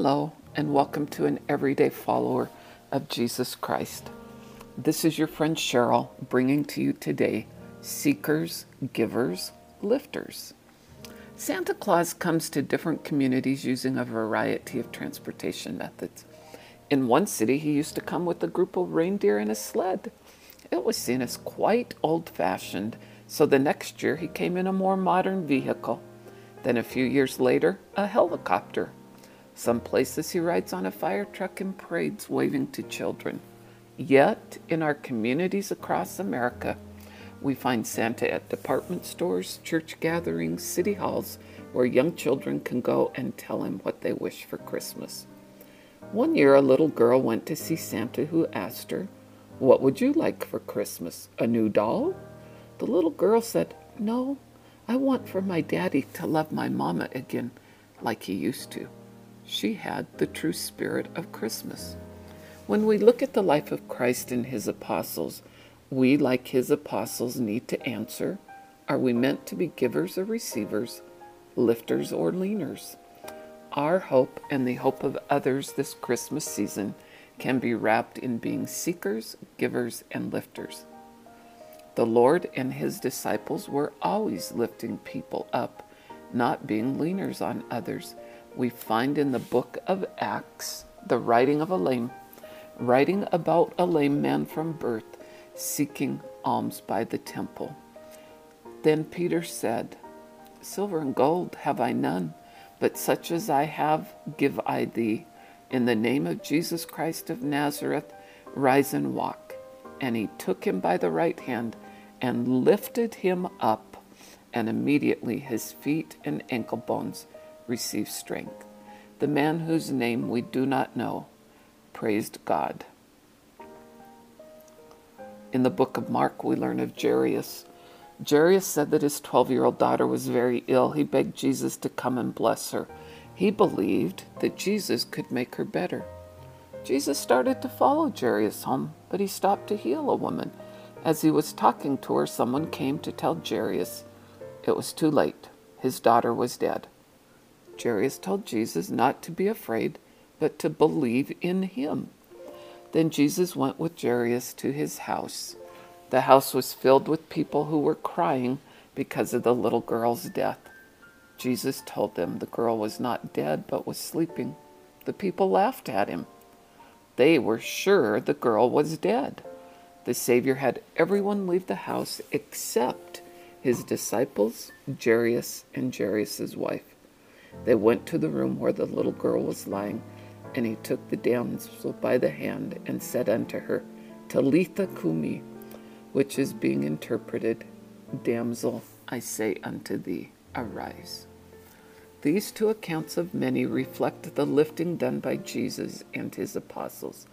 Hello, and welcome to an everyday follower of Jesus Christ. This is your friend Cheryl bringing to you today Seekers, Givers, Lifters. Santa Claus comes to different communities using a variety of transportation methods. In one city, he used to come with a group of reindeer in a sled. It was seen as quite old fashioned, so the next year he came in a more modern vehicle. Then a few years later, a helicopter. Some places he rides on a fire truck in parades waving to children. Yet, in our communities across America, we find Santa at department stores, church gatherings, city halls, where young children can go and tell him what they wish for Christmas. One year, a little girl went to see Santa who asked her, What would you like for Christmas? A new doll? The little girl said, No, I want for my daddy to love my mama again like he used to she had the true spirit of Christmas. When we look at the life of Christ and his apostles, we, like his apostles, need to answer are we meant to be givers or receivers, lifters or leaners? Our hope and the hope of others this Christmas season can be wrapped in being seekers, givers, and lifters. The Lord and his disciples were always lifting people up, not being leaners on others we find in the book of Acts the writing of a lame, writing about a lame man from birth seeking alms by the temple. Then Peter said, Silver and gold have I none, but such as I have give I thee. In the name of Jesus Christ of Nazareth, rise and walk. And he took him by the right hand and lifted him up, and immediately his feet and ankle bones receive strength. The man whose name we do not know praised God. In the book of Mark, we learn of Jairus. Jairus said that his 12 year old daughter was very ill. He begged Jesus to come and bless her. He believed that Jesus could make her better. Jesus started to follow Jairus home, but he stopped to heal a woman. As he was talking to her, someone came to tell Jairus it was too late. His daughter was dead. Jairus told Jesus not to be afraid, but to believe in him. Then Jesus went with Jairus to his house. The house was filled with people who were crying because of the little girl's death. Jesus told them the girl was not dead, but was sleeping. The people laughed at him. They were sure the girl was dead. The Savior had everyone leave the house except his disciples, Jairus, and Jairus' wife. They went to the room where the little girl was lying, and he took the damsel by the hand and said unto her, Talitha cumi, which is being interpreted, Damsel, I say unto thee, arise. These two accounts of many reflect the lifting done by Jesus and his apostles,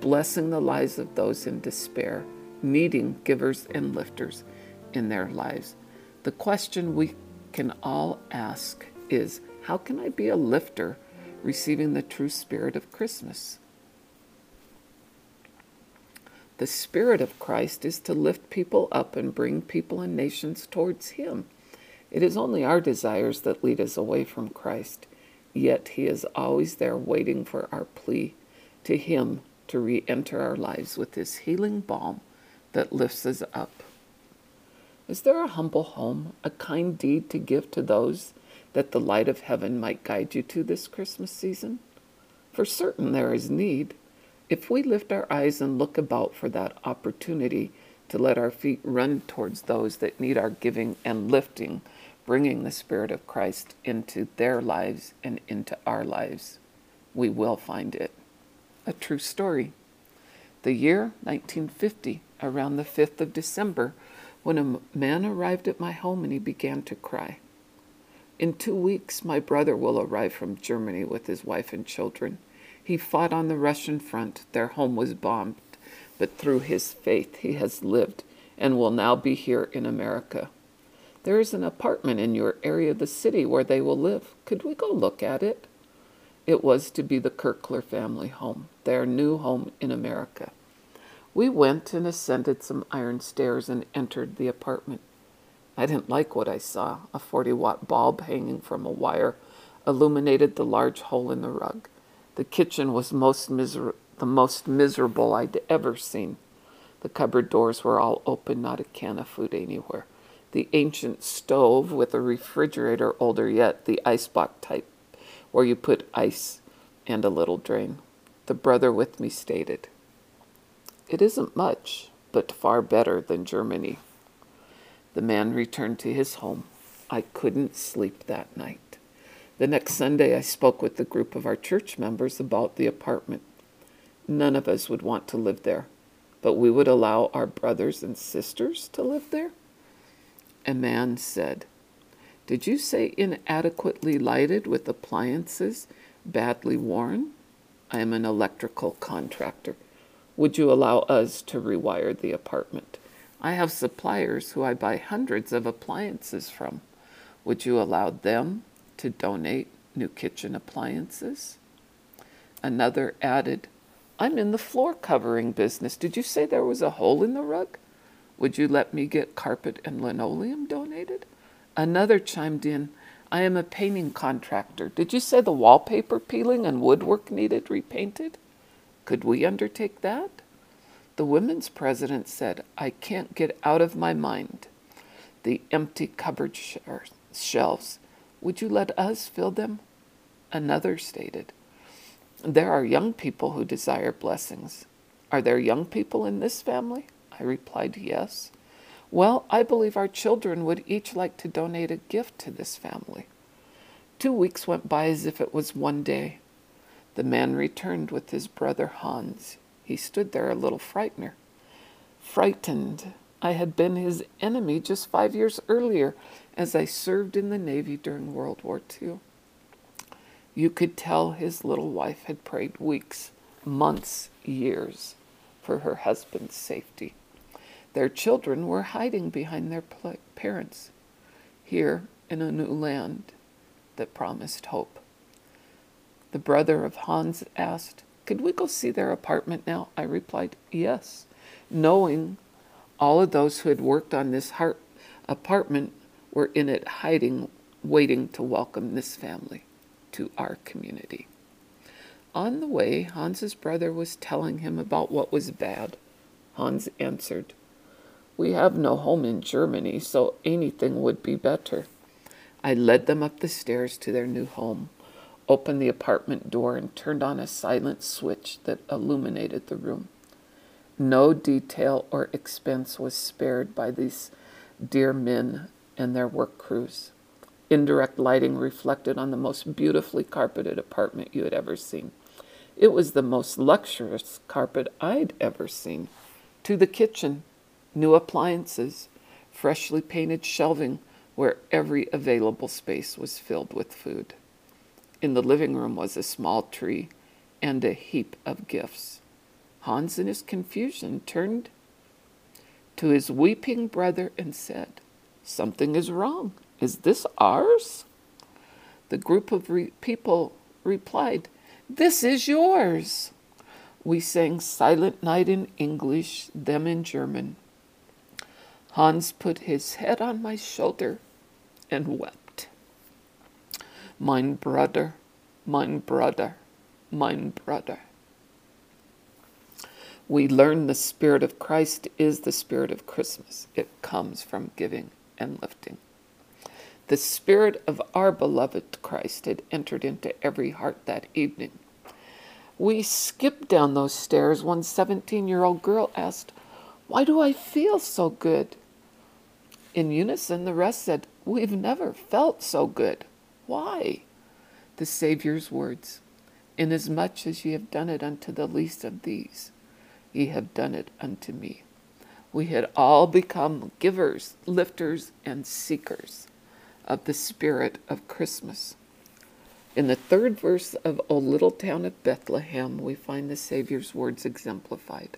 blessing the lives of those in despair, needing givers and lifters in their lives. The question we can all ask is how can I be a lifter receiving the true spirit of Christmas? The spirit of Christ is to lift people up and bring people and nations towards Him. It is only our desires that lead us away from Christ, yet He is always there waiting for our plea to Him to re enter our lives with His healing balm that lifts us up. Is there a humble home, a kind deed to give to those that the light of heaven might guide you to this Christmas season? For certain there is need. If we lift our eyes and look about for that opportunity to let our feet run towards those that need our giving and lifting, bringing the Spirit of Christ into their lives and into our lives, we will find it. A true story. The year 1950, around the 5th of December, when a man arrived at my home and he began to cry. In two weeks, my brother will arrive from Germany with his wife and children. He fought on the Russian front. Their home was bombed, but through his faith, he has lived and will now be here in America. There is an apartment in your area of the city where they will live. Could we go look at it? It was to be the Kirkler family home, their new home in America. We went and ascended some iron stairs and entered the apartment. I didn't like what I saw. A 40 watt bulb hanging from a wire illuminated the large hole in the rug. The kitchen was most miser- the most miserable I'd ever seen. The cupboard doors were all open, not a can of food anywhere. The ancient stove with a refrigerator, older yet, the icebox type, where you put ice and a little drain. The brother with me stated, It isn't much, but far better than Germany. The man returned to his home. I couldn't sleep that night. The next Sunday, I spoke with a group of our church members about the apartment. None of us would want to live there, but we would allow our brothers and sisters to live there. A man said, Did you say inadequately lighted with appliances badly worn? I am an electrical contractor. Would you allow us to rewire the apartment? I have suppliers who I buy hundreds of appliances from. Would you allow them to donate new kitchen appliances? Another added, I'm in the floor covering business. Did you say there was a hole in the rug? Would you let me get carpet and linoleum donated? Another chimed in, I am a painting contractor. Did you say the wallpaper peeling and woodwork needed repainted? Could we undertake that? The women's president said, I can't get out of my mind the empty cupboard sh- shelves. Would you let us fill them? Another stated, There are young people who desire blessings. Are there young people in this family? I replied, Yes. Well, I believe our children would each like to donate a gift to this family. Two weeks went by as if it was one day. The man returned with his brother Hans. He stood there a little frightened. Frightened. I had been his enemy just five years earlier as I served in the Navy during World War II. You could tell his little wife had prayed weeks, months, years for her husband's safety. Their children were hiding behind their parents, here in a new land that promised hope. The brother of Hans asked, Could we go see their apartment now? I replied, Yes, knowing all of those who had worked on this apartment were in it hiding, waiting to welcome this family to our community. On the way, Hans's brother was telling him about what was bad. Hans answered, We have no home in Germany, so anything would be better. I led them up the stairs to their new home, opened the apartment door, and turned on a silent switch that illuminated the room. No detail or expense was spared by these dear men and their work crews. Indirect lighting reflected on the most beautifully carpeted apartment you had ever seen. It was the most luxurious carpet I'd ever seen. To the kitchen, new appliances, freshly painted shelving where every available space was filled with food. In the living room was a small tree and a heap of gifts. Hans, in his confusion, turned to his weeping brother and said, Something is wrong. Is this ours? The group of re- people replied, This is yours. We sang Silent Night in English, them in German. Hans put his head on my shoulder and wept. Mein brother, mein brother, mein brother. We learn the Spirit of Christ is the Spirit of Christmas. It comes from giving and lifting. The Spirit of our beloved Christ had entered into every heart that evening. We skipped down those stairs. One 17 year old girl asked, Why do I feel so good? In unison, the rest said, We've never felt so good. Why? The Saviour's words Inasmuch as ye have done it unto the least of these, ye have done it unto me. We had all become givers, lifters, and seekers of the spirit of Christmas. In the third verse of O Little Town of Bethlehem, we find the Savior's words exemplified.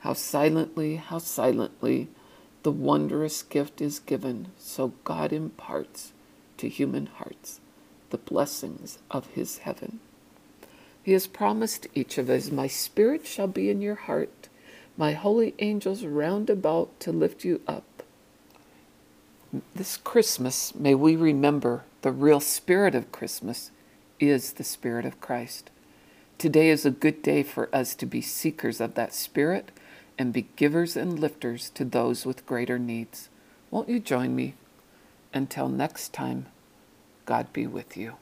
How silently, how silently the wondrous gift is given, so God imparts to human hearts the blessings of his heaven. He has promised each of us, My spirit shall be in your heart, my holy angels round about to lift you up. This Christmas, may we remember the real spirit of Christmas is the Spirit of Christ. Today is a good day for us to be seekers of that Spirit and be givers and lifters to those with greater needs. Won't you join me? Until next time, God be with you.